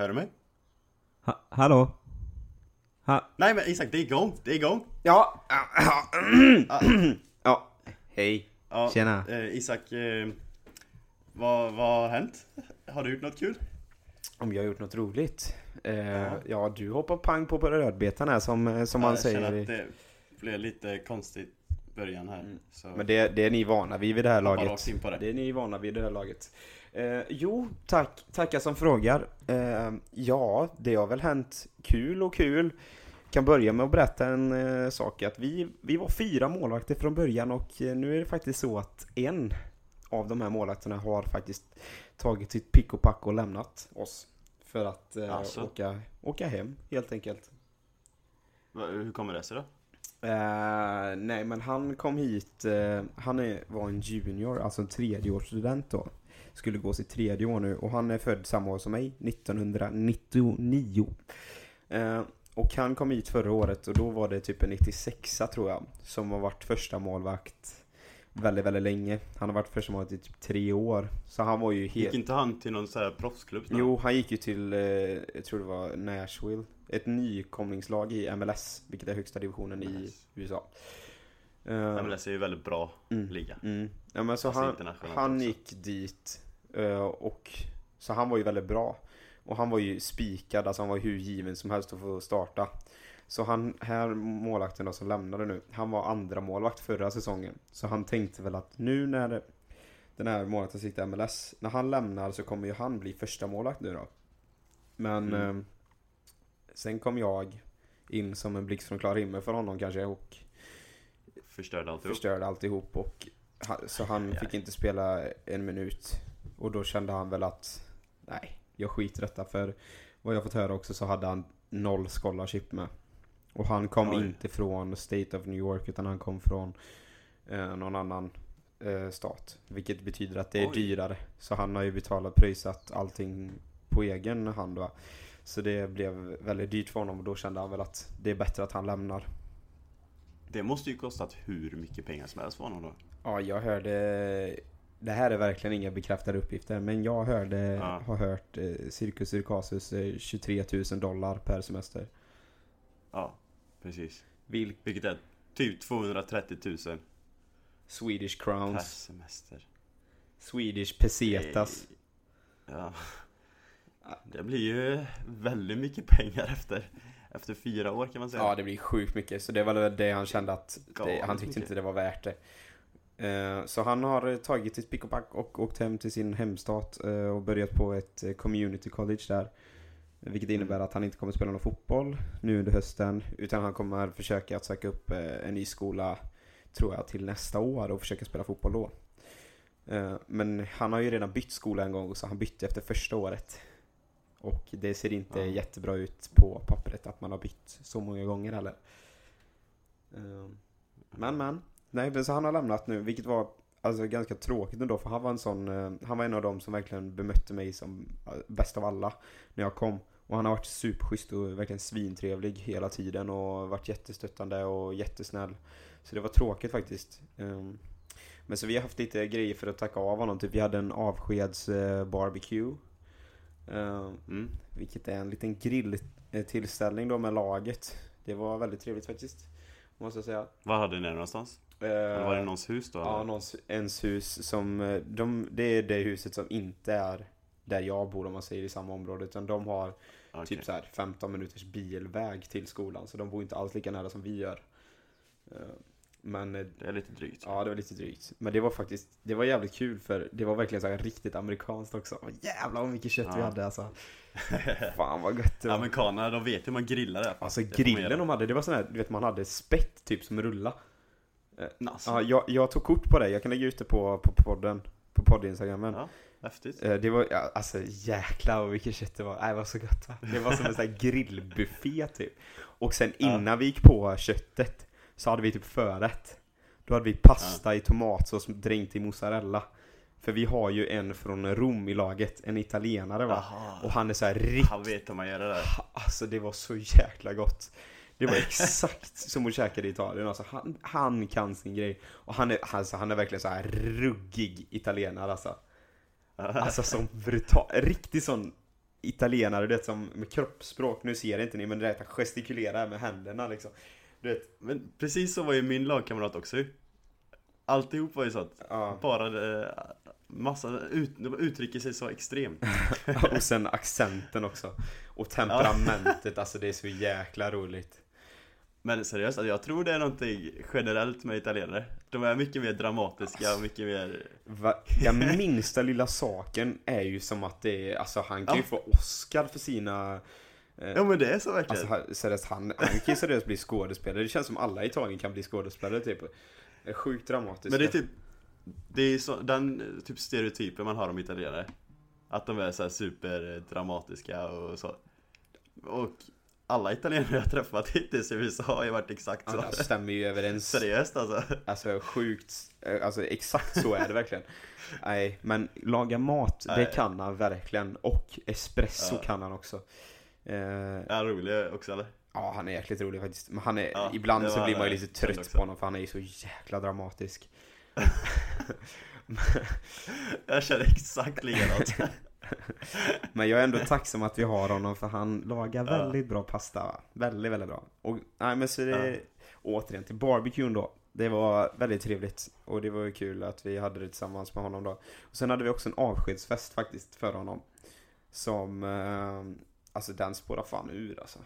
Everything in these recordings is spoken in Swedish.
Hör du mig? Ha, hallå? Ha, Nej men Isak, det är igång! Det är igång! ja, ja, ja, ja, hej, Ja, Tjena. Eh, Isak, eh, vad, vad har hänt? Har du gjort något kul? om jag har gjort något roligt? Eh, Ja. ja. du hoppar pang på rödbetan här som, eh, som man jag säger. känner i- att det blev lite konstigt början här. Så Men det, det är ni vana vid vid det här laget. Det är ni vana vid det här laget. Eh, jo, tack. Tackar som frågar. Eh, ja, det har väl hänt kul och kul. Kan börja med att berätta en eh, sak. Att vi, vi var fyra målvakter från början och eh, nu är det faktiskt så att en av de här målvakterna har faktiskt tagit sitt pick och pack och lämnat oss. För att eh, Alltså? åka, åka hem, helt enkelt. Va- Hur kommer det sig då? Eh, nej, men han kom hit, han är, var en junior, alltså en tredjeårsstudent då. Skulle gå sitt tredje år nu och han är född samma år som mig, 1999. Eh, och han kom hit förra året och då var det typ en 96 tror jag, som har varit första målvakt väldigt, väldigt länge. Han har varit första målvakt i typ tre år. Så han var ju helt... Gick inte han till någon sån här proffsklubb? snart? Jo, han gick ju till, eh, jag tror det var Nashville. Ett nykomlingslag i MLS, vilket är högsta divisionen i MLS. USA. Eh, MLS är ju väldigt bra Mm. liga. mm. Ja men så Alltså han, han gick dit eh, och så han var ju väldigt bra. Och han var ju spikad, alltså han var hur given som helst att få starta. Så han, här målvakten då som lämnade nu, han var andra målvakt förra säsongen. Så han tänkte väl att nu när den här målvakten sitter i MLS, när han lämnar så kommer ju han bli första målvakt nu då. Men Mm. eh, sen kom jag in som en blixt från klar himmel för honom kanske och Förstörde alltihop. förstörde alltihop och så han fick inte spela en minut. Och då kände han väl att nej, jag skiter detta för vad jag fått höra också så hade han noll scholarship med. Och han kom Oj. inte från State of New York utan han kom från eh, någon annan eh, stat. Vilket betyder att det är Oj. dyrare. Så han har ju betalat pröjsat allting på egen hand va. Så det blev väldigt dyrt för honom och då kände han väl att det är bättre att han lämnar. Det måste ju kostat hur mycket pengar som helst för honom då. Ja, jag hörde... Det här är verkligen inga bekräftade uppgifter, men jag hörde, Ja. har hört eh, Cirkus Circasus eh, 23 000 dollar per semester. Ja, precis. Vil Vilket är typ 230 000 Swedish per crowns, semester. Swedish pesetas. Ja. Det blir ju väldigt mycket pengar efter, efter fyra år kan man säga. Ja, det blir sjukt mycket. Så det var väl det han kände att det, han tyckte mycket. inte det var värt det. Eh, Så han har eh, tagit sitt pick och pack och åkt hem till sin hemstat eh, och börjat på ett community college där. Vilket innebär Mm. att han inte kommer spela någon fotboll nu under hösten. Utan han kommer försöka att söka upp en ny skola, tror jag, till nästa år och försöka spela fotboll då. Men han har ju redan bytt skola en gång så han bytte efter första året. Och det ser inte Ja. jättebra ut på pappret att man har bytt så många gånger heller. Men men, nej men så han har lämnat nu, vilket var alltså ganska tråkigt ändå för han var en sån, eh, han var en av dem som verkligen bemötte mig som eh, bäst av alla när jag kom. Och han har varit superschysst och verkligen svintrevlig hela tiden och varit jättestöttande och jättesnäll. Så det var tråkigt faktiskt. Ehm, men så vi har haft lite grejer för att tacka av honom, typ vi hade en avskeds-Barbecue eh, ehm, Mm. vilket är en liten grilltillställning då med laget. Det var väldigt trevligt faktiskt. Måste jag säga. Var hade ni det någonstans? Eller var det någons hus då? Ja, någons, ens hus som, eh, de, det är det huset som inte är där jag bor om man säger i samma område. Utan de har Okej. typ så här 15 minuters bilväg till skolan. Så de bor inte alls lika nära som vi gör. Eh, Men eh, Det är lite drygt. ja, det var lite drygt. Men det var faktiskt, det var jävligt kul för det var verkligen så här riktigt amerikanskt också. Jävlar vad mycket kött vi Ja. hade alltså. Fan vad gött det var. Amerikanerna, de vet hur man grillar det. Alltså Det man grillen de hade, det var sån här, du vet man hade spett typ som rulla. Alltså. Ja, jag, jag tog kort på det, jag kan lägga ut det på, på podden, på podd-instagrammen. Ja, häftigt. Eh, Det var, ja, alltså jäklar vad mycket kött det var. Nej, det var så gott va? Det var som en sån här grillbuffé typ. Och sen Ja. innan vi gick på köttet så hade vi typ förrätt. Då hade vi pasta i tomatsås dränkt i mozzarella. För vi har ju en från Rom i laget, en italienare va? Jaha. Och han är så här riktigt Han vet hur man gör det där. Alltså det var så jäkla gott. Det var exakt som att käka det i Italien. Alltså, han, han kan sin grej. Och han är, alltså, han är verkligen så här ruggig italienare alltså. Alltså som brutal, riktigt sån italienare, du vet som med kroppsspråk, nu ser inte ni men det är att han gestikulerar med händerna liksom. Du vet, Men precis så var ju min lagkamrat också ju. Alltihop var ju sånt. ja. Bara eh, massa, ut, de uttrycker sig så extremt. Och sen accenten också. Och temperamentet, alltså det är så jäkla roligt. Men seriöst, alltså, jag tror det är någonting generellt med italienare. De är mycket mer dramatiska och mycket mer... Va, den minsta lilla saken är ju som att det är, alltså han kan ju Ja. få Oscar för sina eh, Ja men det är så verkligen. Alltså seriöst, han, han kan ju seriöst bli skådespelare. Det känns som alla i Italien kan bli skådespelare typ. Det är Sjukt dramatiskt. Men det är typ Det är så, den typ stereotypen man har om italienare Att de är så här superdramatiska och så Och alla italienare jag träffat hittills i USA har ju varit exakt så Ja, det stämmer ju överens. Seriöst alltså Alltså sjukt, eh, alltså exakt så är det verkligen. Nej, men laga mat, det Nej. kan han verkligen. Och espresso Ja. kan han också. Eh, Är han rolig också eller? ja, han är jäkligt rolig faktiskt. Men han är, Ja, ibland det så blir man ju det lite trött på honom för han är ju så jäkla dramatisk. Jag känner exakt likadant Men jag är ändå tacksam att vi har honom för han lagar Ja. väldigt bra pasta. Väldigt, väldigt bra. Och nej men så det, återigen till barbecuen då. Det var väldigt trevligt. Och det var ju kul att vi hade det tillsammans med honom då. Och sen hade vi också en avskedsfest faktiskt för honom. Som, eh, alltså den spårade fan ur alltså.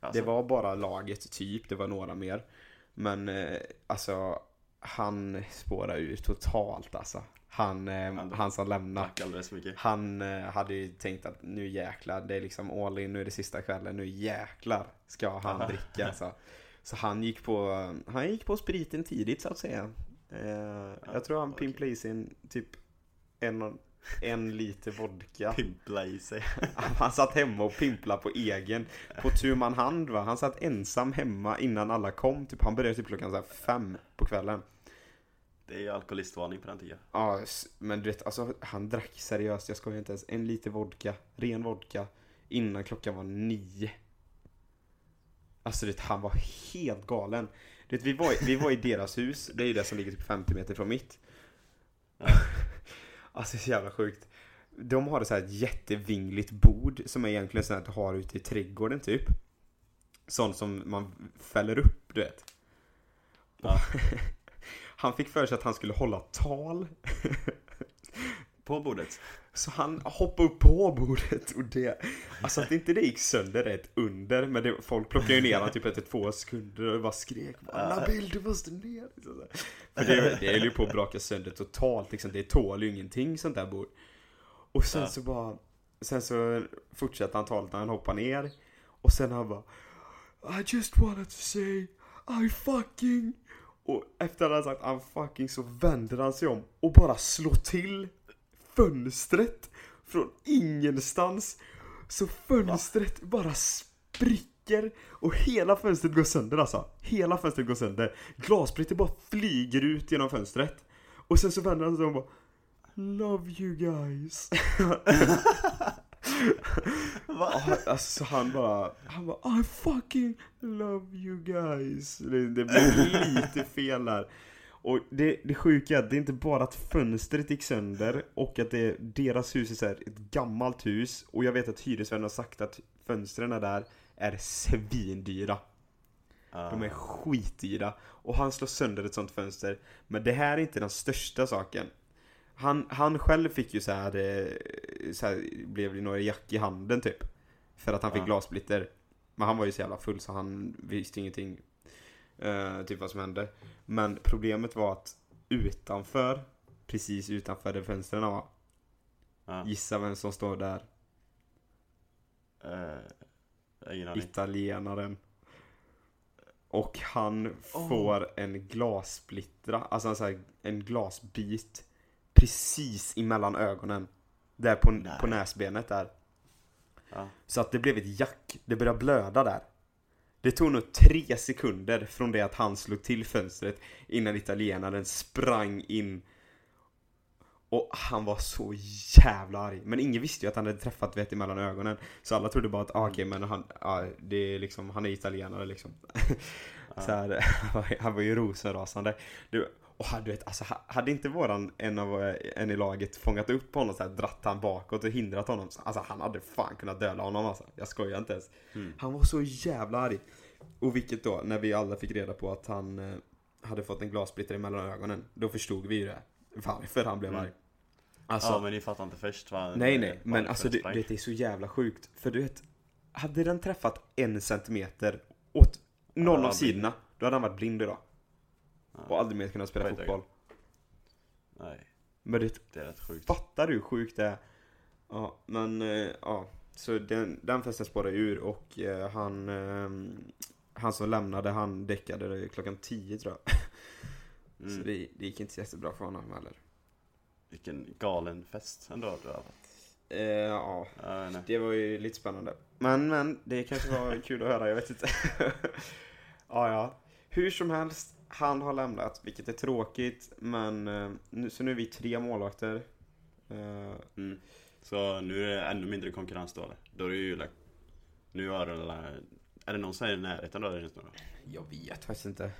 alltså, Det var bara laget typ, det var några mer. Men eh, alltså, han spårade ur totalt alltså. Han, eh, Han- han som lämnade. Han eh, hade ju tänkt att nu jäklar, det är liksom all in, nu är det sista kvällen, nu jäklar ska han dricka alltså. Så han gick på, han gick på spriten tidigt så att säga. Eh, jag tror han pimplade i sin typ en, en liter vodka. Pimpla i sig Han satt hemma och pimplade på egen, på tu man hand va. Han satt ensam hemma innan alla kom. Typ, han började typ klockan så fem på kvällen. Det är alkoholistvarning på den tiden Ja, men du vet, alltså han drack seriöst, jag skojar inte ens, en liter vodka, ren vodka, innan klockan var nio. Alltså du vet, han var helt galen. Du vet, vi var, i- vi var i deras hus, det är ju det som ligger typ 50 meter från mitt. Ja. Alltså det är så jävla sjukt. De har ett så här jättevingligt bord som är egentligen sånt att du har ute i trädgården typ. Sånt som man fäller upp, du vet. Ja. Han fick för sig att han skulle hålla tal. På bordet Så han hoppade upp på bordet och det, alltså att inte det gick sönder är ett under, men det, folk plockade ju ner honom typ efter två sekunder och bara skrek bara, Nabil du måste ner! Där. För det, det är ju på att braka sönder totalt liksom, det tål ju ingenting sånt där bord. Och sen så bara, sen så fortsatte han talet när han hoppade ner, och sen han bara I just wanted to say I fucking och efter att han sagt I'm fucking så vänder han sig om och bara slår till fönstret från ingenstans. Så fönstret bara spricker och hela fönstret går sönder alltså. Hela fönstret går sönder. Glassplitter bara flyger ut genom fönstret. Och sen så vänder han sig om och bara Love you guys. Ja, alltså han bara, han bara I fucking love you guys. Det, det blev lite fel där. Och det, det sjuka är att det är inte bara att fönstret gick sönder och att det, deras hus är så här, ett gammalt hus och jag vet att hyresvärden har sagt att fönstren där är svindyra. De är skitdyra. Och han slår sönder ett sånt fönster. Men det här är inte den största saken. Han, han själv fick ju så här, eh, så här blev det några jack i handen typ. För att han fick Ja. glassplitter. Men han var ju så jävla full så han visste ingenting. eh, typ vad som hände. Men problemet var att utanför, precis utanför där fönstren var. Ja. Gissa vem som står där? Aning. Italienaren. Och han Oh. får en glassplittra, alltså en, så här, en glasbit precis emellan ögonen. Där på, Nej. på näsbenet där. Ja. Så att det blev ett jack, det började blöda där. Det tog nog tre sekunder från det att han slog till fönstret innan italienaren sprang in. Och han var så jävla arg. Men ingen visste ju att han hade träffat vet emellan ögonen. Så alla trodde bara att ah, okej men han, ah, det är liksom, han är italienare liksom. så här, han var- han var ju rosenrasande. Det, Och hade, du vet, alltså, ha- hade inte våran, en av eh, en i laget fångat upp honom så här, dratt han bakåt och hindrat honom. så- Alltså han hade fan kunnat döda honom alltså. Jag skojar inte ens. Mm. Han var så jävla arg. Och vilket då, när vi alla fick reda på att han eh, hade fått en glassplitter mellan ögonen. Då förstod vi ju det. Varför han blev Mm. arg. Alltså, ja men ni fattar inte först va? nej nej. Men det alltså det, sprang. det är så jävla sjukt. För du vet, hade den träffat en centimeter åt någon Ja, av sidorna, då hade han varit blind idag. Och aldrig mer kunnat spela fotboll. Nej, Men det, det är rätt sjukt. fattar du hur sjukt det är? Ja, men eh, ja. Så den, den festen spårade ur och eh, han, eh, han som lämnade han däckade klockan 10 tror jag. Så Mm. det, det gick inte så jättebra för honom heller. Vilken galen fest ändå du har varit. Eh, ja, det var ju lite spännande. Men, men, det kanske var kul att höra, jag vet inte. ja, ja. Hur som helst, han har lämnat, vilket är tråkigt. Men, eh, nu, så nu är vi tre målvakter. Eh, Mm. Så nu är det ännu mindre konkurrens då eller? Då är det ju like, Nu har det Är det någon som är i närheten då då? Jag vet faktiskt inte.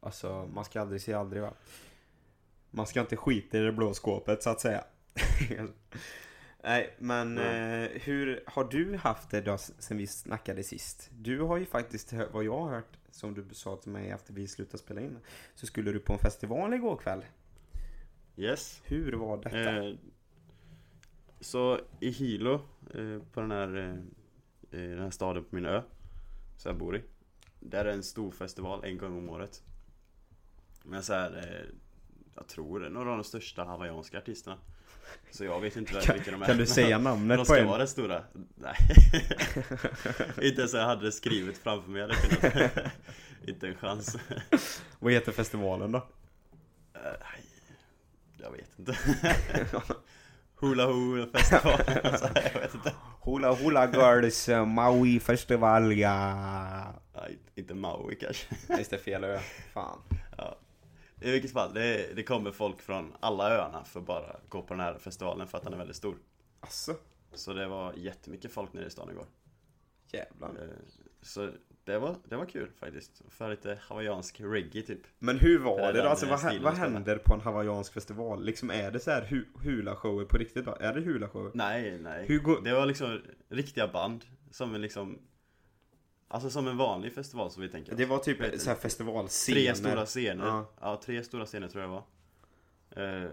Alltså, man ska aldrig säga aldrig va. Man ska inte skita i det blå skåpet så att säga. Nej, men eh, hur har du haft det då sen vi snackade sist? Du har ju faktiskt, vad jag har hört, som du sa till mig efter vi slutade spela in, så skulle du på en festival igår kväll. Yes Hur var detta? eh, Så i Hilo eh, På den här eh, i Den här staden på min ö Så jag bor i Där är en stor festival en gång om året Men så här, eh, Jag tror det är några av de största hawaiianska artisterna Så jag vet inte Kan- vilka de är kan du säga namnet De på ska en? vara rätt stora Nej Inte ens jag hade det skrivet framför mig hade kunnat Inte en chans Vad heter festivalen då? Eh, Jag vet inte Hula Hoo festival alltså, Jag vet inte Hula Hula Girls eh, Maui Festival, ja. Nej, inte Maui kanske Just det, fel ö. Fan. ja. I vilket fall, det, det kommer folk från alla öarna för att bara gå på den här festivalen för att den är väldigt stor Asså, Så det var jättemycket folk nere i stan igår jävlar. Eh, Så det var, det var kul faktiskt För lite hawaiiansk reggae typ Men hur var det då? Alltså vad, stilen vad händer på en hawaiiansk festival? Liksom är det så här hu- hula-shower på riktigt då? Är det hula-shower? Nej, nej Hur går... Det var liksom riktiga band Som liksom Alltså som en vanlig festival som vi tänker oss. Det var typ så här festivalscener. Tre stora scener. Ja. Ja. tre stora scener tror jag det var. Eh,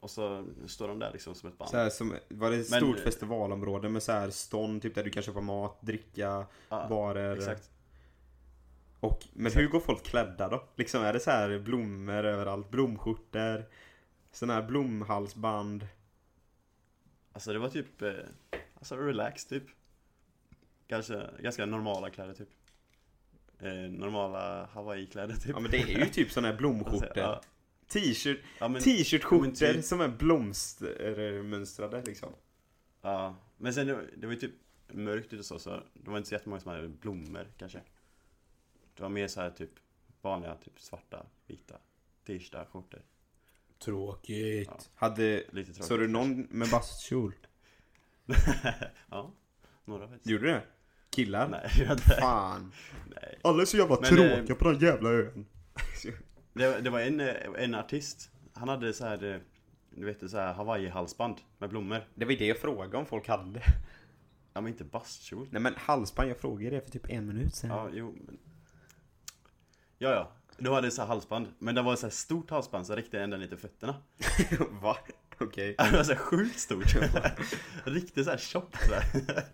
och så står de där liksom som ett band. Så här, som, var det ett Men- stort festivalområde med så här stånd typ där du kan köpa mat, dricka, ja, barer? Exakt. Och, men Exakt. hur går folk klädda då? Liksom är det så här blommor överallt? Blomskjortor? Sådana här blomhalsband? Alltså det var typ, eh, alltså relax typ. Kanske ganska normala kläder typ. Eh, normala Hawaii-kläder typ. Ja men det är ju typ sådana här blomskjortor. Alltså, ja, T-shirt, ja, men, t-shirtskjortor typ- som är blomstermönstrade liksom. ja, men sen det, var- det var ju typ mörkt ute så, så det var inte så jättemånga som hade blommor kanske. Det var mer så här typ vanliga typ svarta, vita t-shirtar, skjortor. Tråkigt. Ja. Hade, Lite tråkigt. såg du någon med bastkjol? ja, några faktiskt. Gjorde du det? Killar? Nej, jag. Fan. Nej. Alla är så jävla Men, tråkiga eh, på den jävla ön. Det, var- det var en, eh, en artist. Han hade så här, eh, du vet så här Hawaii-halsband med blommor. Det var ju det jag frågade om folk hade. Ja men inte bastkjol. Nej men halsband, jag frågade det för typ en minut sedan. Ja, jo men... Ja, ja. De hade så här halsband. Men det var så här stort halsband så räckte ända ner till fötterna. Va? Okej. Det var så här sjukt stort. Riktigt så här tjockt så här.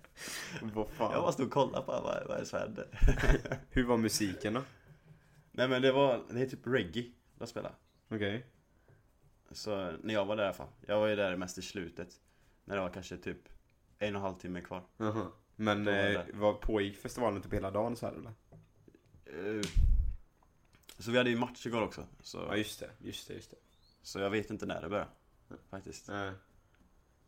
Vad Jag bara fan. stod och kollade på vad, vad är det som hände? Hur var musiken då? Nej men det var, det är typ reggae de spelade. Okej. Så när jag var där i alla fall. Jag var ju där mest i slutet. När det var kanske typ en och en halv timme kvar. Jaha. Men Då var eh, vad pågick festivalen typ hela dagen så här eller? Eh, Så vi hade ju match igår också. Ja Så, just det, just det, just det. så jag vet inte när det börjar. Faktiskt. Nej.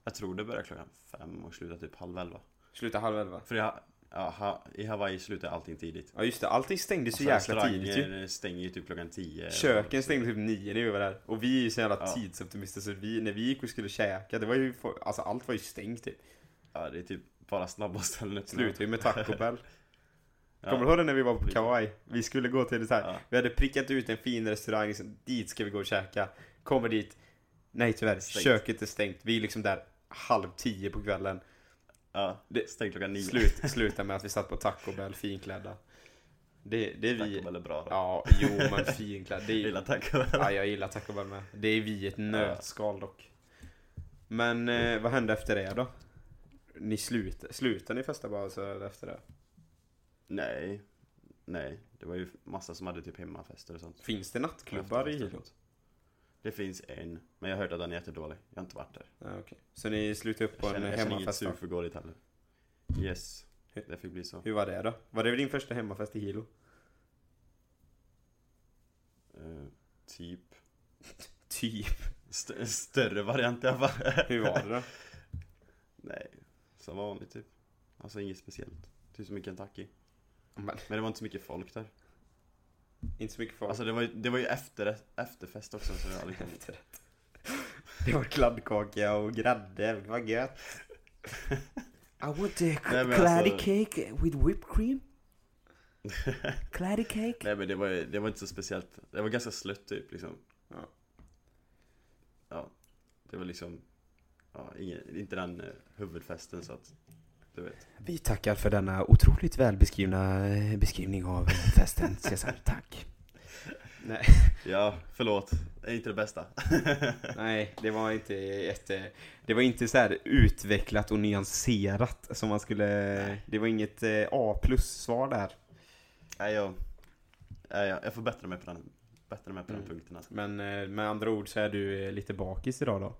Jag tror det börjar klockan fem och slutar typ halv elva. Sluta halv elva. För jag, ja, ha, i Hawaii slutar allting tidigt. Ja just det, allting stängde så jäkla tidigt ju. stänger ju typ klockan tio. Köken stängde typ nio när vi var där. Och vi är ju så jävla Ja. tidsoptimister så vi, när vi gick och skulle käka, det var ju, alltså allt var ju stängt typ. Ja, det är typ bara snabba ställen öppna. Slutade ju med Taco Bell. Ja. Kommer du ihåg det när vi var på Kawaii? Vi skulle gå till det här. Ja. Vi hade prickat ut en fin restaurang, dit ska vi gå och käka. Kommer dit. Nej tyvärr, Stängt. köket är stängt. Vi är liksom där halv tio på kvällen. Ja, Det- stängt klockan nio. Slut, slutar med att vi satt på Taco Bell finklädda. Det, det är vi. Taco Bell är bra då. Ja, jo men finklädda. Det Jag är, gillar taco Bell. ja, jag gillar Taco Bell med. Det är vi ett nötskal dock. Men eh, vad hände efter det då? Ni slutade, slutade ni festa bara så efter det? Nej. Nej, det var ju massa som hade typ hemmafester och sånt. Finns det nattklubbar i Efterfester och Hilo? sånt. Det finns en, men jag har hört att den är jättedålig. Jag har inte varit där. Ja, okej. Så ni slutade upp på Jag en känner, jag känner inget hemmafest? sug för heller. Yes, det fick bli så. Hur var det då? Var det din första hemmafest i Hilo? Eh, typ. Typ. St- större variant i alla fall. Hur var det då? Nej, som vanligt typ. Alltså inget speciellt. Typ som i Kentucky. Men, Men det var inte så mycket folk där. Inte så mycket folk. Alltså det var ju, det var ju efter, efterfest också så jag liksom, Efterrätt. Det var kladdkaka och grädde, var gött. I want a claddy alltså- cake with whipped cream. Claddy cake. Nej men det var, ju- det var inte så speciellt. Det var ganska slött typ liksom. Ja. Ja. Det var liksom, ja, ingen, inte den eh, huvudfesten så att, du vet. Vi tackar för denna otroligt välbeskrivna eh, beskrivning av festen, Cesar. Tack. Nej, Ja, förlåt. Det är inte det bästa. nej, det var inte ett... eh, Det var inte så här utvecklat och nyanserat som man skulle... Det var inget eh, A plus svar där. Nej jag, nej, jag, jag får bättra mig på den, bättra mig på den Mm. punkten alltså. Men eh, med andra ord så är du eh, lite bakis idag då?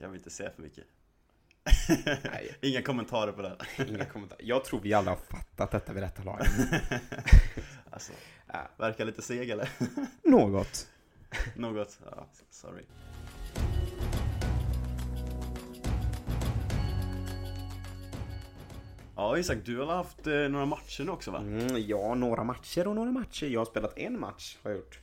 Jag vill inte säga för mycket. Nej. Inga kommentarer på det. Inga kommentarer. Jag tror vi alla har fattat detta vid detta lag. Alltså, Ja. verkar lite seg eller? Något. Något? Ja, sorry. Ja Isak, du har haft eh, några matcher nu också va? Mm, ja, några matcher och några matcher. Jag har spelat en match, har jag gjort.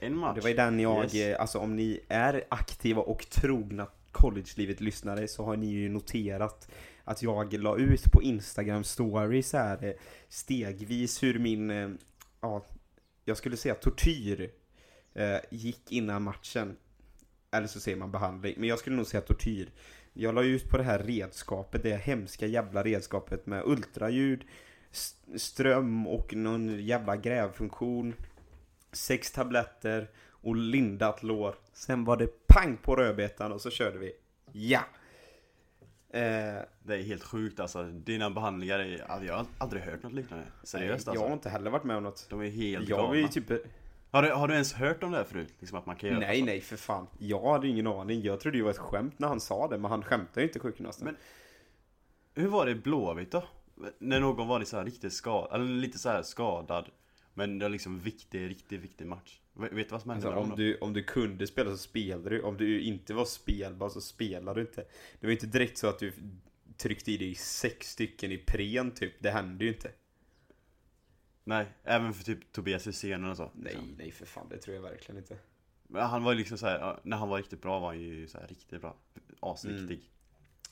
En match? Det var ju den jag, Yes. alltså om ni är aktiva och trogna collegelivet-lyssnare så har ni ju noterat att jag la ut på Instagram stories här eh, stegvis hur min, eh, ja, jag skulle säga tortyr eh, gick innan matchen. Eller så säger man behandling, men jag skulle nog säga tortyr. Jag la ut på det här redskapet, det hemska jävla redskapet med ultraljud, ström och någon jävla grävfunktion. Sex tabletter och lindat lår. Sen var det pang på rödbetan och så körde vi. Ja! Eh, Det är helt sjukt alltså. Dina behandlingar är, alltså, jag har aldrig hört något liknande. Seriöst Jag har alltså. inte heller varit med om något. De är helt Jag galna. typ... Har, du, har du ens hört om det här förut? Liksom att man kan göra Nej, så? nej för fan. Jag hade ingen aning. Jag trodde det var ett skämt när han sa det, men han skämtar ju inte sjukgymnasten. Men- Hur var det i Blåvitt då? När någon var så här riktigt skadad, eller lite så här skadad Men det var liksom viktig, riktigt viktig match Vet du vad som hände Alltså, om, då? du, om du kunde spela så spelade du. Om du inte var spelbar så spelade du inte. Det var inte direkt så att du tryckte i dig sex stycken i pren typ. Det hände ju inte. Nej, även för typ Tobias Hysén och så Nej, nej för fan. Det tror jag verkligen inte. Men han var ju liksom så här, ja, när han var riktigt bra var han ju så här riktigt bra Asviktig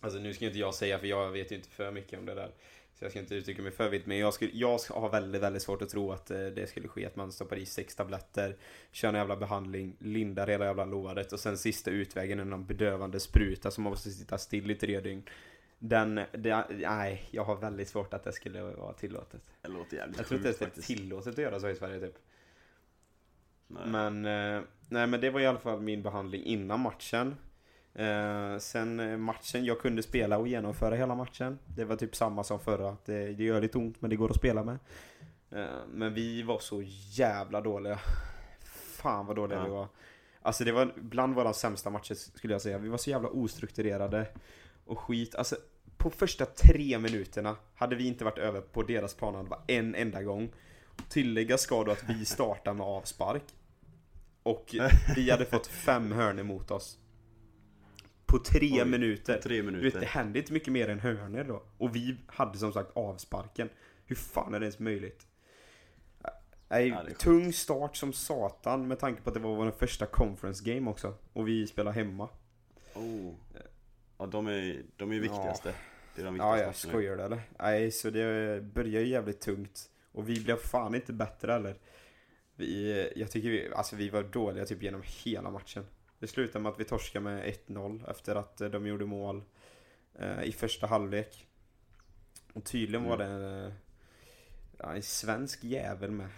Alltså nu ska inte jag säga, för jag vet ju inte för mycket om det där. Så jag ska inte uttrycka mig för vitt, men jag, skulle, jag har väldigt, väldigt svårt att tro att eh, det skulle ske att man stoppar i sex tabletter, kör en jävla behandling, lindar hela jävla låret och sen sista utvägen är någon bedövande spruta som man måste sitta still i tre dygn. Den, det, nej, jag har väldigt svårt att det skulle vara tillåtet. Det låter jävligt Jag tror inte det är tillåtet att göra så i Sverige typ. Nej. Men, eh, nej men det var i alla fall min behandling innan matchen. Eh, sen eh, matchen, jag kunde spela och genomföra hela matchen. Det var typ samma som förra, att det, det gör lite ont men det går att spela med. Eh, men vi var så jävla dåliga. Fan vad dåliga Ja. vi var. Alltså det var bland våra sämsta matcher skulle jag säga. Vi var så jävla ostrukturerade och skit. Alltså på första tre minuterna hade vi inte varit över på deras planhalva en enda gång. Tillägga ska då att vi startar med avspark. Och vi hade fått fem hörn emot oss. På tre Oj, minuter. Tre Du vet, det minuter hände inte mycket mer än hörnor då. Och vi hade som sagt avsparken. Hur fan är det ens möjligt? Nej, Ja, det är tung start som satan med tanke på att det var vår första conference game också. Och vi spelar hemma. oh. Ja de är, de är viktigaste i de viktiga Ja, jag skojar du eller? Nej, så det börjar ju jävligt tungt. Och vi blev fan inte bättre heller. Vi, jag tycker vi, alltså vi var dåliga typ genom hela matchen. Det slutade med att vi torskade med 1-0 efter att eh, de gjorde mål eh, i första halvlek. Och tydligen var det Mm. en, eh, ja, en svensk jävel med.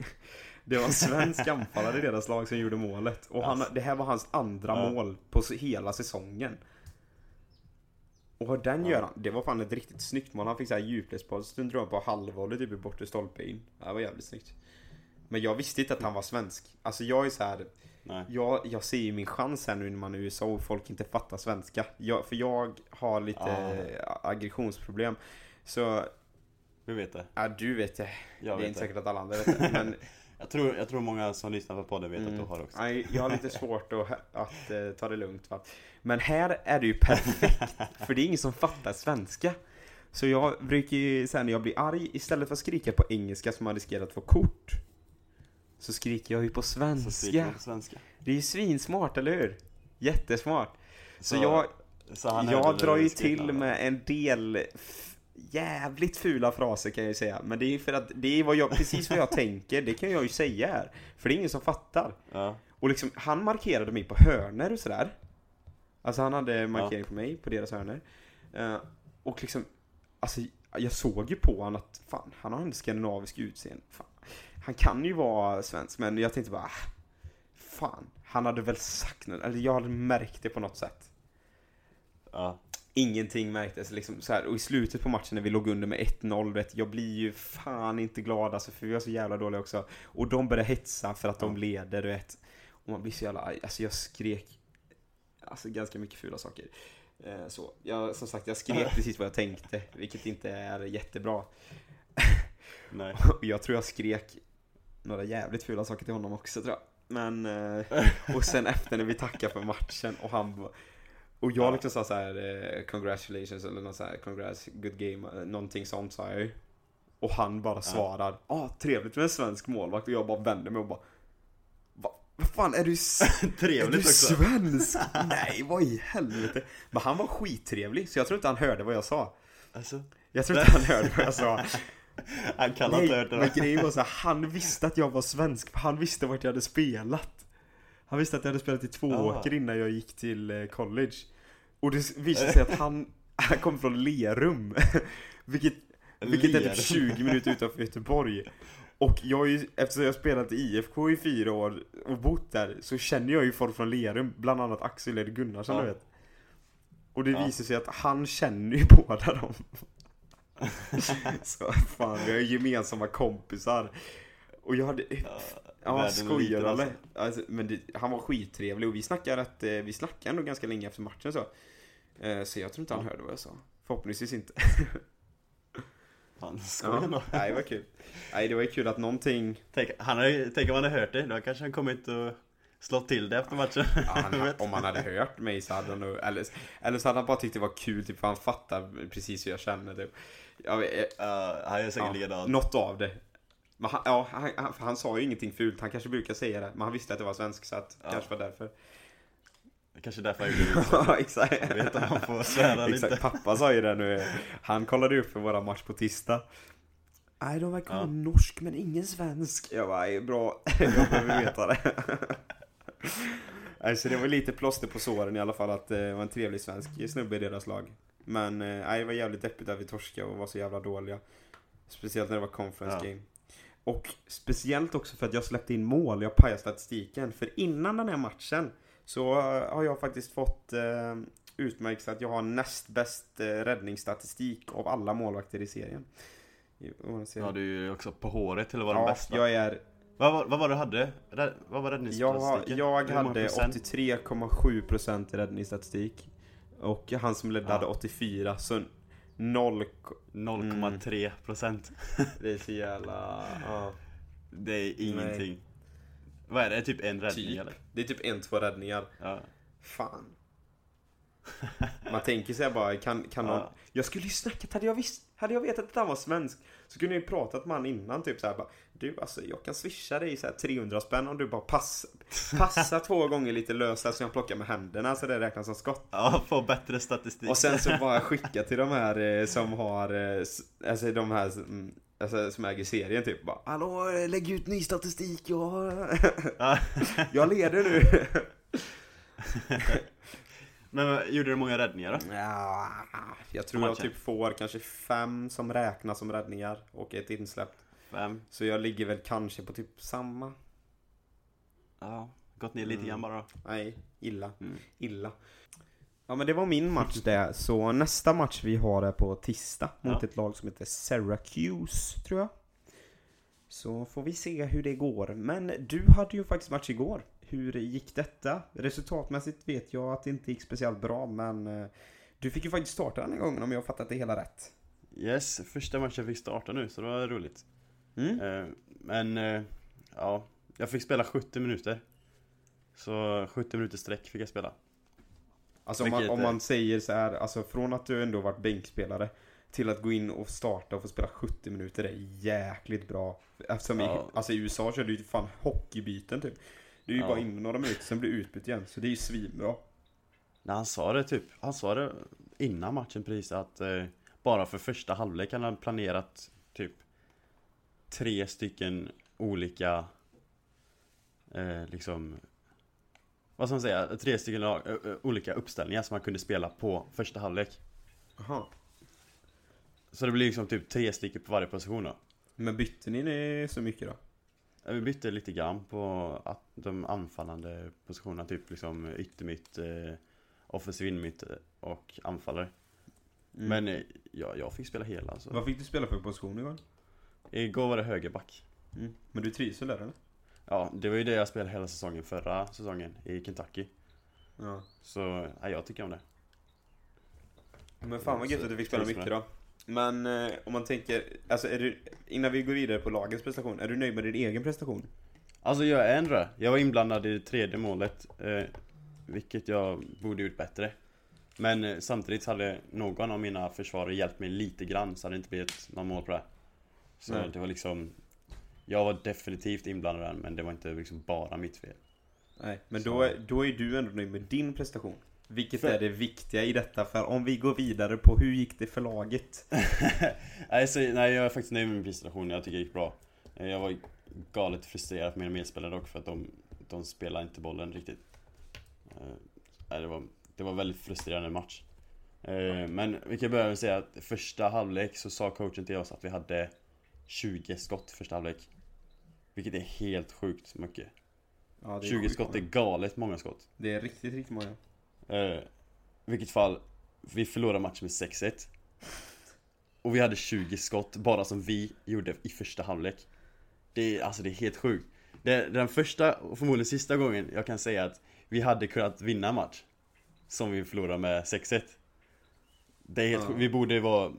det var en svensk anfallare i deras lag som gjorde målet. Och han, det här var hans andra Ja. mål på hela säsongen. Och den Ja. gör han, det var fan ett riktigt snyggt mål. Han fick såhär djupledsboll, stund tror jag på halvvolley typ i bortre stolpe in. Det var jävligt snyggt. Men jag visste inte att han var svensk. Alltså jag är så här. Nej. Jag, jag ser ju min chans här nu när man är i USA och folk inte fattar svenska. Jag, för jag har lite Ah. aggressionsproblem. Så, Vi vet det. ja du vet det. Jag det är inte det. säkert att alla andra vet det. Men Jag tror, jag tror många som lyssnar på podden vet att Mm. du har också. Nej, jag har lite svårt att, att eh, ta det lugnt va. Men här är det ju perfekt, för det är ingen som fattar svenska. Så jag brukar ju säga när jag blir arg, istället för att skrika på engelska som man riskerar att få kort, så skriker jag ju på svenska. på svenska. Det är ju svinsmart, eller hur? Jättesmart. Så, Så- jag, Så jag drar ju till med en del jävligt fula fraser kan jag ju säga. Men det är för att det är vad jag, precis vad jag tänker, det kan jag ju säga här. För det är ingen som fattar. Ja. Och liksom, han markerade mig på hörner och sådär. Alltså han hade markering på mig, på deras hörner. Eh, och liksom, alltså jag såg ju på honom att fan, han har en skandinavisk utseende. Fan. Han kan ju vara svensk, men jag tänkte bara, ah, fan, han hade väl sagt något, eller jag hade märkt det på något sätt. Ja. Ingenting märktes liksom så här. och i slutet på matchen när vi låg under med 1-0, vet, jag blir ju fan inte glad alltså för vi var så jävla dåliga också. Och de började hetsa för att de Ja. leder, du vet. Och man blir så jävla arg. Alltså jag skrek, alltså ganska mycket fula saker. Eh, så, jag, som sagt, jag skrek precis vad jag tänkte, vilket inte är jättebra. Nej. Jag tror jag skrek några jävligt fula saker till honom också tror jag. Men, eh, och sen efter när vi tackade för matchen och han och jag Ja. liksom sa så här eh, congratulations eller något så här congrats, good game, eh, någonting sånt sa jag ju. Och han bara svarar, ja ah, trevligt med en svensk målvakt och jag bara vänder mig och bara Va, vad fan är du, s- är du Trevligt också. svensk? Nej, vad i helvete? Men han var skittrevlig så jag tror inte han hörde vad jag sa. Alltså, Jag tror inte han hörde vad jag sa. han kan ha inte Nej, hört det men grejen var så här, han visste att jag var svensk, han visste vart jag hade spelat. Han visste att jag hade spelat i Tvååker Ah. innan jag gick till eh, college. Och det visade sig att han, han kom från Lerum. Vilket, vilket är typ 20 minuter utanför Göteborg. Och jag har ju, eftersom jag har spelat i IFK i fyra år och bott där, så känner jag ju folk från Lerum, bland annat Axel Gunnarsson Ja. du vet. Och det Ja. visar sig att han känner ju båda dem. Så fan, vi har gemensamma kompisar. Och jag hade... Ja, är skojar liten, eller? alltså. Alltså, men det, han var skittrevlig och vi snackade att, eh, vi snackade ändå ganska länge efter matchen så. Eh, så jag tror inte han Ja. hörde vad jag sa. Förhoppningsvis inte. Fan, skojar då. Nej, det var kul. Nej, det var ju kul att någonting... Tänk, han har tänk om han hade hört det, då kanske han kommit och slått till det efter matchen. Ja, han, om han hade hört mig så hade han nog, eller, eller så hade han bara tyckt det var kul, typ för han fattar precis hur jag känner typ. Jag vet, Ja, han gör säkert ja, likadant. något av det. Men han, ja, han, han, för han sa ju ingenting fult, han kanske brukar säga det, men han visste att det var svensk så att Ja. kanske var därför. Kanske därför han gjorde det. Ja, exakt. Jag vet om han får svära inte. pappa sa ju det nu. Han kollade upp för våra match på tisdag. Nej, de verkar vara Ja. norsk men ingen svensk. Jag bara, "Nej, bra. Jag behöver veta det. Alltså det var lite plåster på såren i alla fall att eh, det var en trevlig svensk snubbe i deras lag. Men eh, det var jävligt deppigt att vi torskade och var så jävla dåliga. Speciellt när det var conference Ja. game. Och speciellt också för att jag släppte in mål, jag pajade statistiken. För innan den här matchen så eh, har jag faktiskt fått eh, utmärkt att jag har näst bäst eh, räddningsstatistik av alla målvakter i serien. Ja, du är ju också på håret till att vara den ja, bästa. jag är... Vad, var, vad var det du hade? Rädd, vad var Jag, räddningsstatistiken? jag många hade procent? 83,7% i räddningsstatistik. Och han som ledde Ja. hade 84, så 0... 0,3 procent. Det är så jävla... Ja. Det är ingenting. Vad är det? Typ en räddning Typ. eller? Det är typ en, två räddningar. Ja. Fan. Man tänker sig bara, kan, kan någon... Ja. Jag skulle ju snackat, hade jag visst, hade jag vetat att han var svensk så kunde jag ju pratat med han innan typ såhär bara Du alltså jag kan swisha dig så här 300 spänn om du bara pass, passar två gånger lite lösa så jag plockar med händerna så det räknas som skott. Ja, få bättre statistik. Och sen så bara skicka till de här eh, som har, eh, alltså de här mm, Alltså som äger serien typ bara Hallå lägg ut ny statistik, jag, Ja. jag leder nu. Men vad- gjorde du många räddningar då? Ja, jag tror jag typ får kanske fem som räknas som räddningar och ett insläppt. Fem? Så jag ligger väl kanske på typ samma. Ja, gått ner lite Mm. grann bara då. Nej, illa. Mm. Illa. Ja men det var min match det. Så nästa match vi har är på tisdag mot Ja. ett lag som heter Syracuse, tror jag. Så får vi se hur det går. Men du hade ju faktiskt match igår. Hur gick detta? Resultatmässigt vet jag att det inte gick speciellt bra, men eh, du fick ju faktiskt starta den här gången om jag har fattat det hela rätt. Yes, första matchen fick starta nu så det var roligt. Mm. Eh, Men, eh, ja, jag fick spela 70 minuter. Så 70 minuter sträck fick jag spela. Alltså om man, om man säger så här, alltså från att du ändå varit bänkspelare till att gå in och starta och få spela 70 minuter är jäkligt bra. Eftersom i, Ja. alltså i USA kör du ju fan hockeybyten typ. Du är ju Ja. bara inne några minuter, sen blir du utbytt igen. Så det är ju svinbra. Nej, han sa det typ, han sa det innan matchen precis att eh, bara för första halvlek han hade planerat typ tre stycken olika eh, liksom vad ska man säga, tre stycken lag, ö, ö, olika uppställningar som man kunde spela på första halvlek. Jaha. Så det blir liksom typ tre stycken på varje position då. Men bytte ni det så mycket då? Vi bytte lite grann på att de anfallande positionerna, typ liksom yttermitt, eh, offensiv inmitt eh, och anfallare. Mm. Men eh, ja, jag fick spela hela alltså. Vad fick du spela för position igår? Igår var det högerback. Mm. Men du trivs väl där eller? Ja, det var ju det jag spelade hela säsongen förra säsongen i Kentucky. Ja. Så, ja, jag tycker om det. Men fan vad gött att du fick spela mycket då. Men eh, om man tänker, alltså är du, innan vi går vidare på lagets prestation, är du nöjd med din egen prestation? Alltså jag är ändå det. Jag var inblandad i det tredje målet. Eh, vilket jag borde gjort bättre. Men eh, samtidigt hade någon av mina försvarare hjälpt mig lite grann så hade det inte blivit någon mål på det. Så Nej. det var liksom Jag var definitivt inblandad där men det var inte liksom bara mitt fel. Nej, men Så- då är, då är du ändå nöjd med din prestation. Vilket För- är det viktiga i detta, för om vi går vidare på hur gick det för laget? nej, så, nej, jag är faktiskt nöjd med min prestation. Jag tycker det gick bra. Jag var galet frustrerad på mina medspelare dock för att de, de spelade inte bollen riktigt. Nej, det, var, det var väldigt frustrerande match. Eh, Men vi kan börja med att säga att första halvlek så sa coachen till oss att vi hade 20 skott första halvlek. Vilket är helt sjukt mycket. Ja, 20 sjukt skott är galet många skott. Det är riktigt, riktigt många. Eh, vilket fall, vi förlorade matchen med 6-1 Och vi hade 20 skott bara som vi gjorde i första halvlek. Det är, alltså det är helt sjukt. Det är den första och förmodligen sista gången jag kan säga att vi hade kunnat vinna match Som vi förlorade med 6-1 Det är helt sjukt, vi borde vara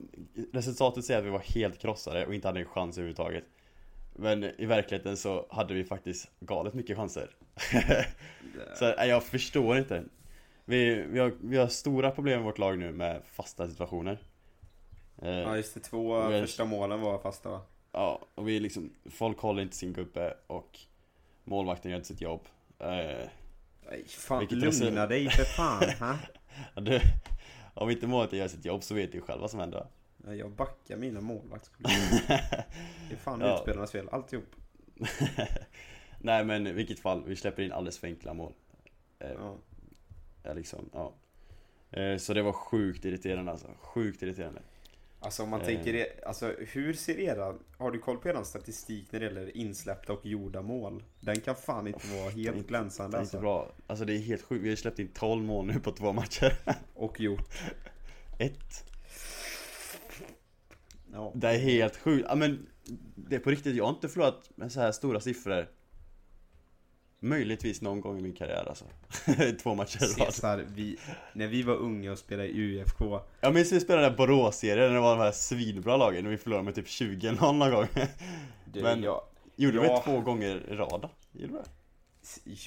Resultatet säger att vi var helt krossade och inte hade en chans överhuvudtaget. Men i verkligheten så hade vi faktiskt galet mycket chanser. Så jag förstår inte vi, vi, har, vi har stora problem i vårt lag nu med fasta situationer eh, Ja, just det. Två jag- första målen var fasta va? Ja, och vi liksom, folk håller inte sin gubbe och målvakten gör inte sitt jobb. Eh, Nej, fan, Vilket lugna dig för fan. ha? det, om inte målvakten gör sitt jobb så vet du själv vad som händer. Ja, Jag backar mina målvaktsproblem. Det är fan Ja. utspelarnas fel, alltihop. Nej men i vilket fall, vi släpper in alldeles för enkla mål. Eh, Ja. Ja, liksom, ja. Eh, så det var sjukt irriterande alltså, sjukt irriterande. Alltså om man Eh. tänker, det- alltså hur ser era, har du koll på eran statistik när det gäller insläppta och gjorda mål? Den kan fan inte vara helt inte- glänsande alltså. inte bra. Alltså det är helt sjukt, vi har släppt in 12 mål nu på två matcher. Och gjort. Ett. Ja. Det är helt sjukt. Ja men det är på riktigt, jag har inte förlorat med så här stora siffror Möjligtvis någon gång i min karriär alltså Två matcher i. Cesar, vi, när vi var unga och spelade i UFK Jag minns vi spelade Borås-serien när det var de här svinbra lagen och vi förlorade med typ 20 någon gång det, Men- jag, Gjorde Ja. vi två gånger i rad? Gjorde vi?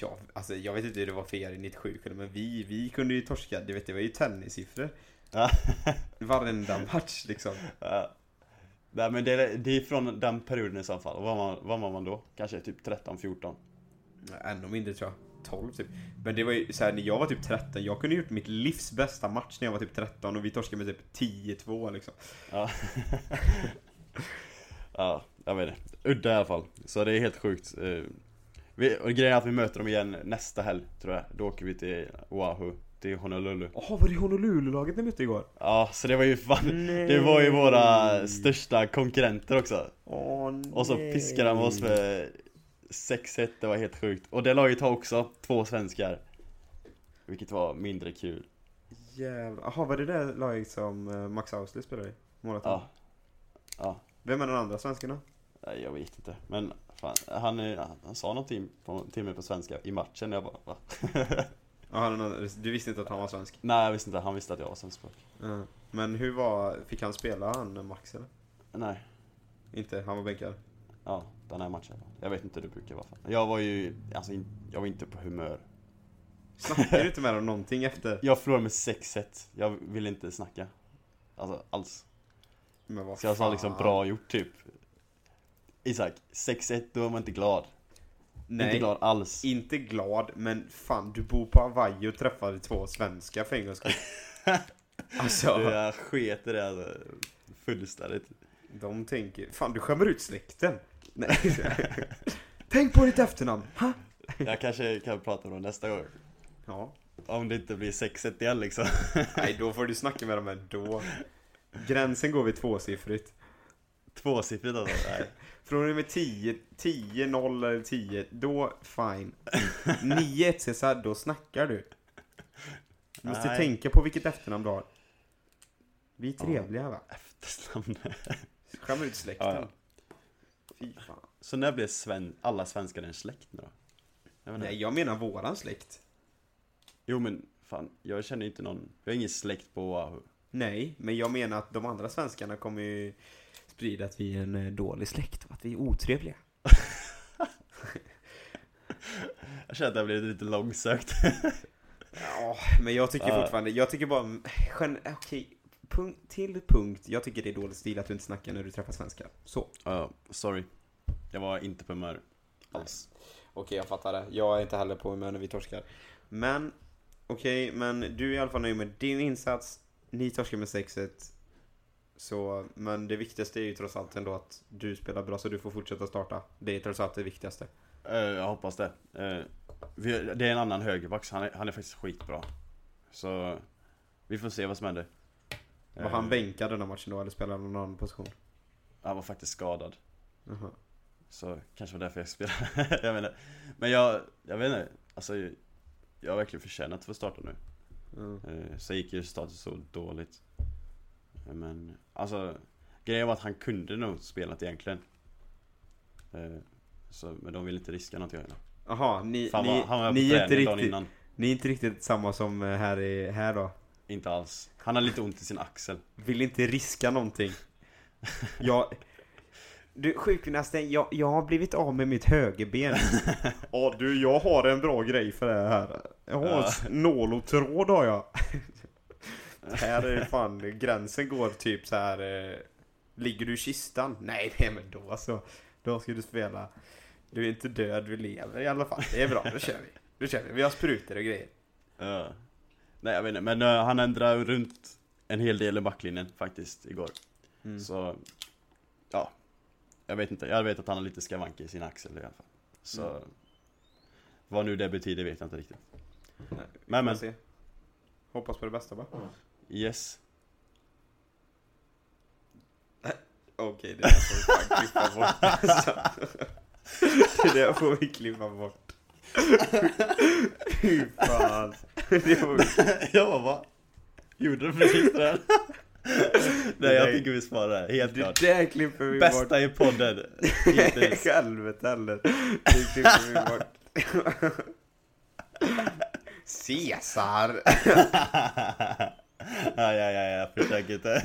Ja, alltså jag vet inte hur det var för er i 97 men vi, vi kunde ju torska, det, vet, det var ju tennissiffror. Varenda match liksom. Nej men det är, det är från den perioden i så fall. Vad var, vad var man då? Kanske typ 13-14? Ännu mindre tror jag. 12 typ. Men det var ju såhär, när jag var typ 13, jag kunde gjort mitt livs bästa match när jag var typ 13 och vi torskade med typ 10-2 liksom. Ja. ja, jag vet inte. Udda i alla fall. Så det är helt sjukt. Eh, Vi, och grejen är att vi möter dem igen nästa helg, tror jag. Då åker vi till Oahu, till Honolulu. Jaha, var det Honolulu-laget ni mötte igår? Ja, så det var ju fan, Nej. det var ju våra största konkurrenter också. Åh nej. Och så piskade de oss med 6-1, det var helt sjukt. Och det laget har också två svenskar. Vilket var mindre kul. Jävlar. Jaha, var det det laget som eh, Max Ausley spelade i? Målvakten? Ja. Ja, Vem är den andra svensken då? jag vet inte. Men fan, han, är- han sa någonting på, till mig på svenska i matchen, jag bara va? Han någon- du visste inte att han var svensk? Nej, jag visste inte, han visste att jag var svenskspråk. Ja. Men hur var, fick han spela han Max eller? Nej, Inte, han var bänkad? Ja, den här matchen. Jag vet inte hur det brukar vara. Jag var ju, alltså jag var inte på humör. Snackade du inte med dem någonting efter? Jag förlorade med 6-1, jag ville inte snacka. Alltså alls. Men vad Så jag sa liksom bra gjort typ. Isak, 6-1, då är man inte glad. Nej, Inte glad alls. inte glad, men fan du bor på Hawaii och träffade två svenskar för en gångs skull. Alltså, Jag sket i det alltså. Fullständigt. de tänker, fan du skämmer ut släkten. Nej. Tänk på ditt efternamn, ha? Jag kanske kan prata om det nästa gång. Ja. Om det inte blir 6-1 igen liksom. Nej, då får du snacka med dem ändå. Gränsen går vid tvåsiffrigt. Tvåsiffrigt alltså. Nej. Från och med 10, 10, 0 eller 10, då fine. 9, 1 Cesar, då snackar du. Du måste Nej. tänka på vilket efternamn du har. Vi är trevliga va? Efternamn. Skämmer ut släkten. Ja, ja. Fy fan. Så när blev sven- alla svenskar en släkt nu då? Jag. Nej, jag menar våran släkt. Jo men fan, jag känner inte någon, jag har ingen släkt på Oahu. Nej, men jag menar att de andra svenskarna kommer ju sprida att vi är en eh, dålig släkt och att vi är otrevliga. Jag känner att det har blivit lite långsökt. Ja, men jag tycker fortfarande, jag tycker bara, okej, punkt, till punkt, jag tycker det är dålig stil att du inte snackar när du träffar svenskar. Så. Ja, sorry. Jag var inte på humör alls. Okej, jag fattar det. Jag är inte heller på humör när vi torskar. Men, okej, men du är i alla fall nöjd med din insats. Ni torskar med 6-1. Så, men det viktigaste är ju trots allt ändå att du spelar bra så du får fortsätta starta. Det är trots allt det viktigaste. Eh, jag hoppas det. Eh, vi, det är en annan högerback, han är, han är faktiskt skitbra. Så vi får se vad som händer. Var Eh, han bänkad den här matchen då, eller spelade han någon annan position? Han var faktiskt skadad. Jaha. Så kanske var därför jag spelade. jag inte. Men jag, jag vet inte. Alltså, jag har verkligen förtjänat att få starta nu. Eh, Så gick ju status så dåligt. Men alltså, grejen var att han kunde nog spelat egentligen. Eh, Så, men de ville inte riska någonting. Jaha, ni, Fan, ni, var, han var på ni, är inte riktigt, ni är inte riktigt samma som eh, här, i, här då. Inte alls. Han har lite ont i sin axel. Vill inte riska någonting. Jag... Du sjukgymnasten, jag, jag har blivit av med mitt högerben. Ja du, jag har en bra grej för det här. Jag har Ja. nål och tråd har jag. här är fan, gränsen går typ så här. Eh, ligger du i kistan? Nej, nej men då så. Då ska du spela. Du är inte död, du lever i alla fall. Det är bra, då kör vi. Då kör vi. Vi har sprutor och grejer. Ja. Nej jag vet inte, men eh, han ändrade runt en hel del i backlinjen faktiskt igår. Mm. Så, ja. Jag vet inte, jag vet att han har lite skavanker i sin axel i alla fall. Så, Mm. vad nu det betyder vet jag inte riktigt. Nej, Men, men. se. Hoppas på det bästa bara. Yes. Okej, det där får vi fan klippa bort. Alltså. Det där får vi klippa bort. Fy fan. Det jag bara va? Gjorde du precis det där? Nej jag tycker vi sparar det här, helt Det klart. där klipper vi bort. Bästa i podden. Helvete heller. Det klipper vi bort. Caesar. ja, ja, ja, ja, försök inte.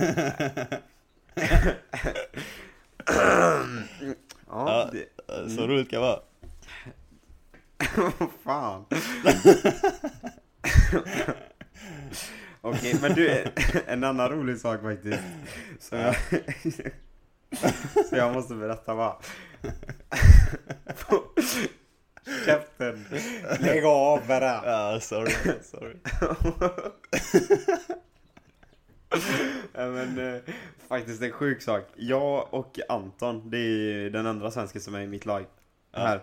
Ja. det, Så roligt kan det vara. Vad fan. Okej, men du, en annan rolig sak faktiskt. Som jag, så jag måste berätta bara. Käften. Lägg av det. Ja, sorry, sorry. Men eh, faktiskt en sjuk sak. Jag och Anton, det är den andra svensken som är i mitt lag. Här.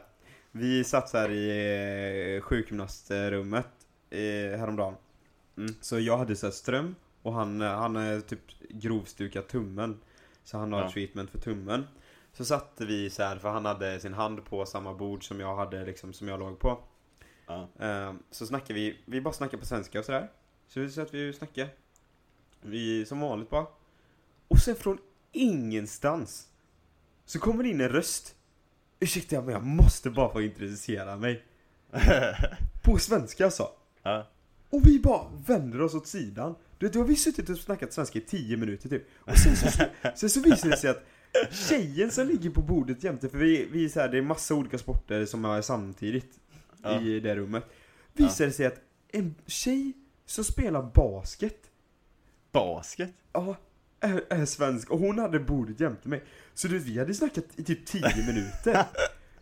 Vi satt så här i eh, sjukgymnastrummet eh, häromdagen. Mm. Så jag hade så ström och han, eh, han är typ grovstukat tummen. Så han har Ja. treatment för tummen. Så satte vi så här för han hade sin hand på samma bord som jag hade liksom, som jag låg på. Ja. Ehm, så snackar vi, vi bara snackar på svenska och sådär. Så vi satt vi och snackade. Vi, som vanligt bara. Och sen från ingenstans så kommer det in en röst. Ursäkta men jag måste bara få introducera mig. På svenska alltså. ja. Och vi bara vänder oss åt sidan. Du vet, då har vi suttit och snackat svenska i 10 minuter typ. Och sen så, sen så visar det sig att tjejen som ligger på bordet jämte, för vi, vi så här, det är massa olika sporter som är samtidigt Ja. i det rummet. Visar det sig att en tjej som spelar basket, Basket? ja, är, är svensk och hon hade bordet jämte mig. Så du vi hade snackat i typ 10 minuter.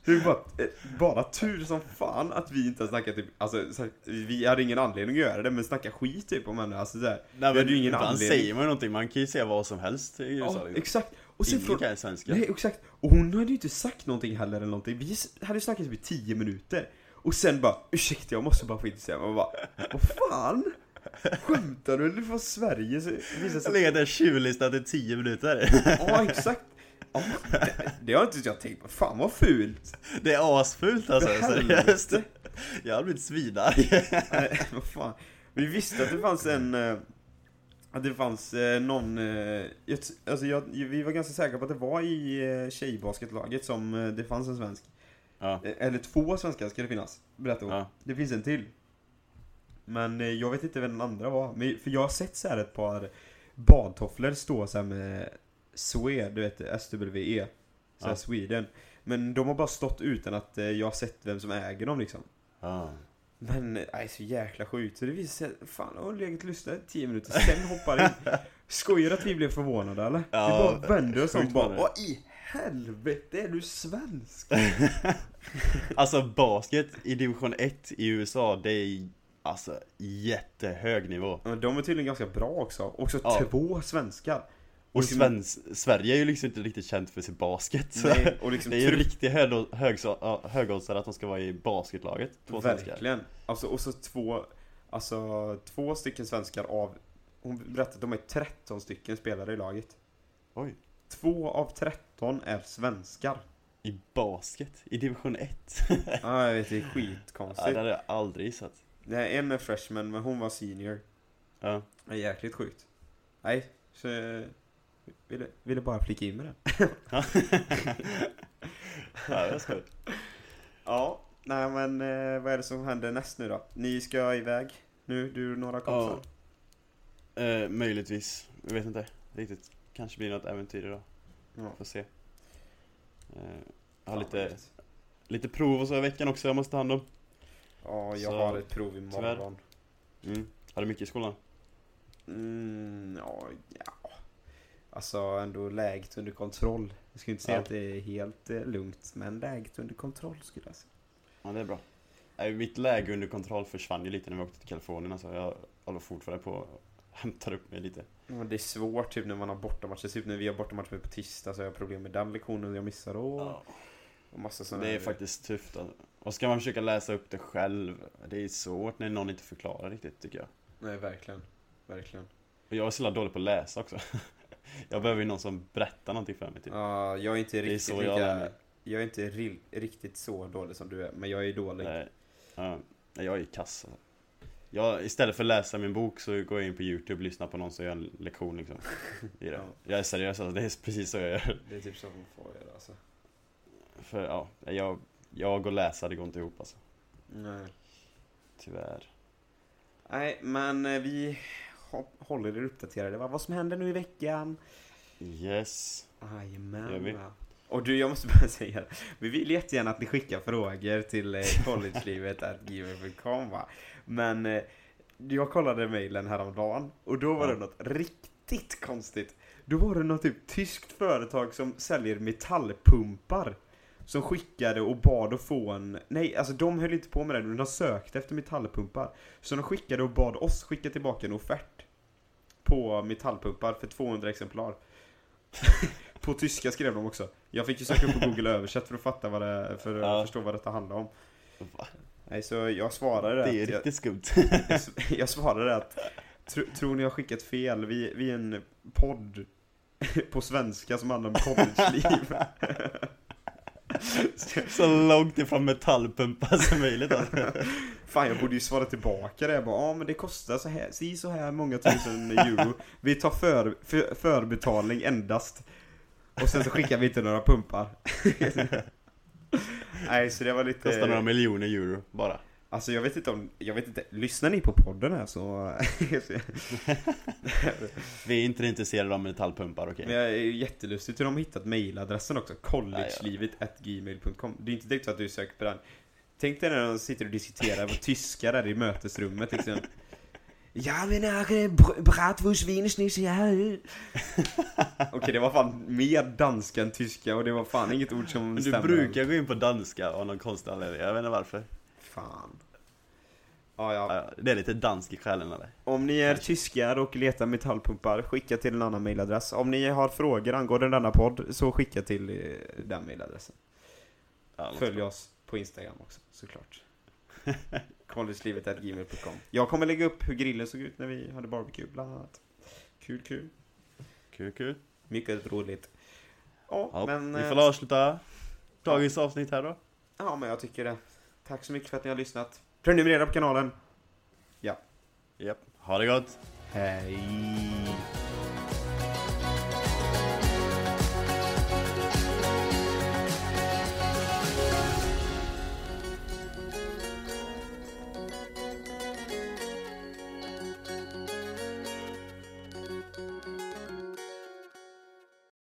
Det var bara, eh, bara tur som fan att vi inte har snackat typ, alltså vi hade ingen anledning att göra det men snacka skit typ om henne, alltså såhär. Nej, hade ju ingen anledning. säger man ju någonting, man kan ju säga vad som helst i USA Ja, liksom. exakt. Och sen Ingen kan svenska. nej exakt. Och hon hade ju inte sagt någonting heller eller någonting. Vi hade snackat typ i 10 minuter. Och sen bara, ursäkta jag måste bara få intressera mig. Och bara, vad fan? Skämtar du? Du är från Sverige så visar Jag sig... legat där tjuvlyssnat i 10 minuter. Ja exakt. Ja, det, det har inte jag tänkt på. Fan vad fult. Det är asfult alltså, seriöst. Jag har blivit svinarg. Nej, vad fan. Vi visste att det fanns en... eh, Att det fanns eh, någon... eh, jag Alltså jag, vi var ganska säkra på att det var i tjejbasketlaget som det fanns en svensk. Ja, Eller två svenskar ska det finnas, berättade hon. ja, Det finns en till. Men eh, jag vet inte vem den andra var. Men, för jag har sett så här ett par badtofflor stå så här med SWE, du vet SWE. Så här Ja. Sweden. Men de har bara stått utan att eh, jag har sett vem som äger dem liksom. ja. Men, eh, nej så jäkla sjukt. Så det visade sig, fan jag har legat och lyssnat i 10 minuter, sen hoppar in. Skojar att vi blev förvånade eller? Ja, vi bara vände oss om bara, vad i helvete är du svensk? Alltså basket i division 1 i USA, det är alltså jättehög nivå. Men de är tydligen ganska bra också. Också Ja. två svenskar. Och liksom- Svens Sverige är ju liksom inte riktigt känt för sin basket. Nej, och liksom det är ju en tru- riktig hög, hög, ja, högoddsare att de ska vara i basketlaget, två svenskar. Verkligen. Alltså, och så två, alltså två stycken svenskar av, hon berättade att de är 13 stycken spelare i laget. Oj. Två av 13 är svenskar. I basket? I division 1? Ja, jag vet, det är ja, skitkonstigt. det hade jag aldrig gissat. Nej, en är freshman, men hon var senior. Ja. Det är jäkligt sjukt. Nej, så jag ville, ville bara flika in med det. ja, det skoj. Ja, nej men eh, vad är det som händer näst nu då? Ni ska iväg nu, du och några kompisar? Eh, möjligtvis, jag vet inte riktigt. Kanske blir något äventyr idag, Ja. får se. Eh, jag har lite, lite prov och så i veckan också jag måste ta hand om. Ja, jag Så, har ett prov imorgon. Mm. Har du mycket i skolan? Mm, ja, ja. Alltså ändå läget under kontroll. Jag skulle inte säga Ja. att det är helt eh, lugnt, men läget under kontroll skulle jag säga. Ja, det är bra. Nej, mitt läge under kontroll försvann ju lite när vi åkte till Kalifornien. Alltså, jag håller fortfarande på att hämta upp mig lite. Men det är svårt typ när man har bortamatcher. Typ när vi har bortamatch med på tisdag så har jag problem med den lektionen jag missar och, och massa sådana Det är faktiskt tufft. Alltså. Och ska man försöka läsa upp det själv, det är svårt när någon inte förklarar riktigt tycker jag. Nej, verkligen. Verkligen. Och jag är så dålig på att läsa också. Jag behöver ju någon som berättar någonting för mig typ. Ja, jag är inte är riktigt så jag lär lika... mig. Jag är inte ri- riktigt så dålig som du är, men jag är dålig. Nej, ja, jag är kass alltså. jag, Istället för att läsa min bok så går jag in på youtube och lyssnar på någon som gör en lektion liksom. Är det. Ja. Jag är seriös alltså, det är precis så jag gör. Det är typ så man får göra alltså. För ja, jag, jag och läsa det går inte ihop alltså. Nej. Tyvärr. Nej, men eh, vi hå- håller er uppdaterade. va? Vad som händer nu i veckan. Yes. Jajamän. Vi. Och du, jag måste bara säga, vi vill jättegärna att ni skickar frågor till eh, collegelivet.gmail.com va. Men eh, jag kollade mejlen häromdagen och då var Ja. det något riktigt konstigt. Då var det något typ tyskt företag som säljer metallpumpar. Som skickade och bad att få en, nej alltså de höll inte på med det, men de sökte efter metallpumpar. Så de skickade och bad oss skicka tillbaka en offert. På metallpumpar för 200 exemplar. på tyska skrev de också. Jag fick ju söka upp på google översätt för att fatta vad det, för att Ja. förstå vad detta handlar om. Va? Nej så jag svarade Det är jag, riktigt skumt. jag, jag svarade att tro, tror ni jag har skickat fel? Vi, vi är en podd på svenska som handlar om collegeliv. Så långt ifrån metallpumpar som möjligt alltså. Fan jag borde ju svara tillbaka det. Jag bara, ja men det kostar så här, si så här många tusen euro. Vi tar för, för, förbetalning endast. Och sen så skickar vi inte några pumpar. Nej så det var lite... Kostar några miljoner euro bara. Alltså jag vet inte om, jag vet inte, lyssnar ni på podden här? Så... Vi är inte intresserade av metallpumpar, okej? Men jag är ju jättelustigt hur de har hittat mailadressen också, collegelivet.gmail.com Det är inte direkt så att du söker på den. Tänk dig när de sitter och diskuterar på tyska där i mötesrummet liksom. Ja men br- bratwurst wienerschnitzel, ja. Okej det var fan mer danska än tyska och det var fan inget ord som Men du stämmer. brukar gå in på danska av någon konstig anledning, jag vet inte varför. Fan Ja, ja. Det är lite dansk i själen eller? Om ni är tyskar och letar metallpumpar, skicka till en annan mailadress. Om ni har frågor angående denna podd, så skicka till eh, den mailadressen. Ja, Följ oss på Instagram också, såklart. Collegeslivet.gmail.com Jag kommer lägga upp hur grillen såg ut när vi hade barbecue, bland annat. Kul, kul. Kul, kul. Mycket roligt. Ja, Ja, men... vi eh, får avsluta dagens avsnitt här då. Ja, men jag tycker det. Tack så mycket för att ni har lyssnat. Prenumerera på kanalen. Japp. Ha det gott. Hej!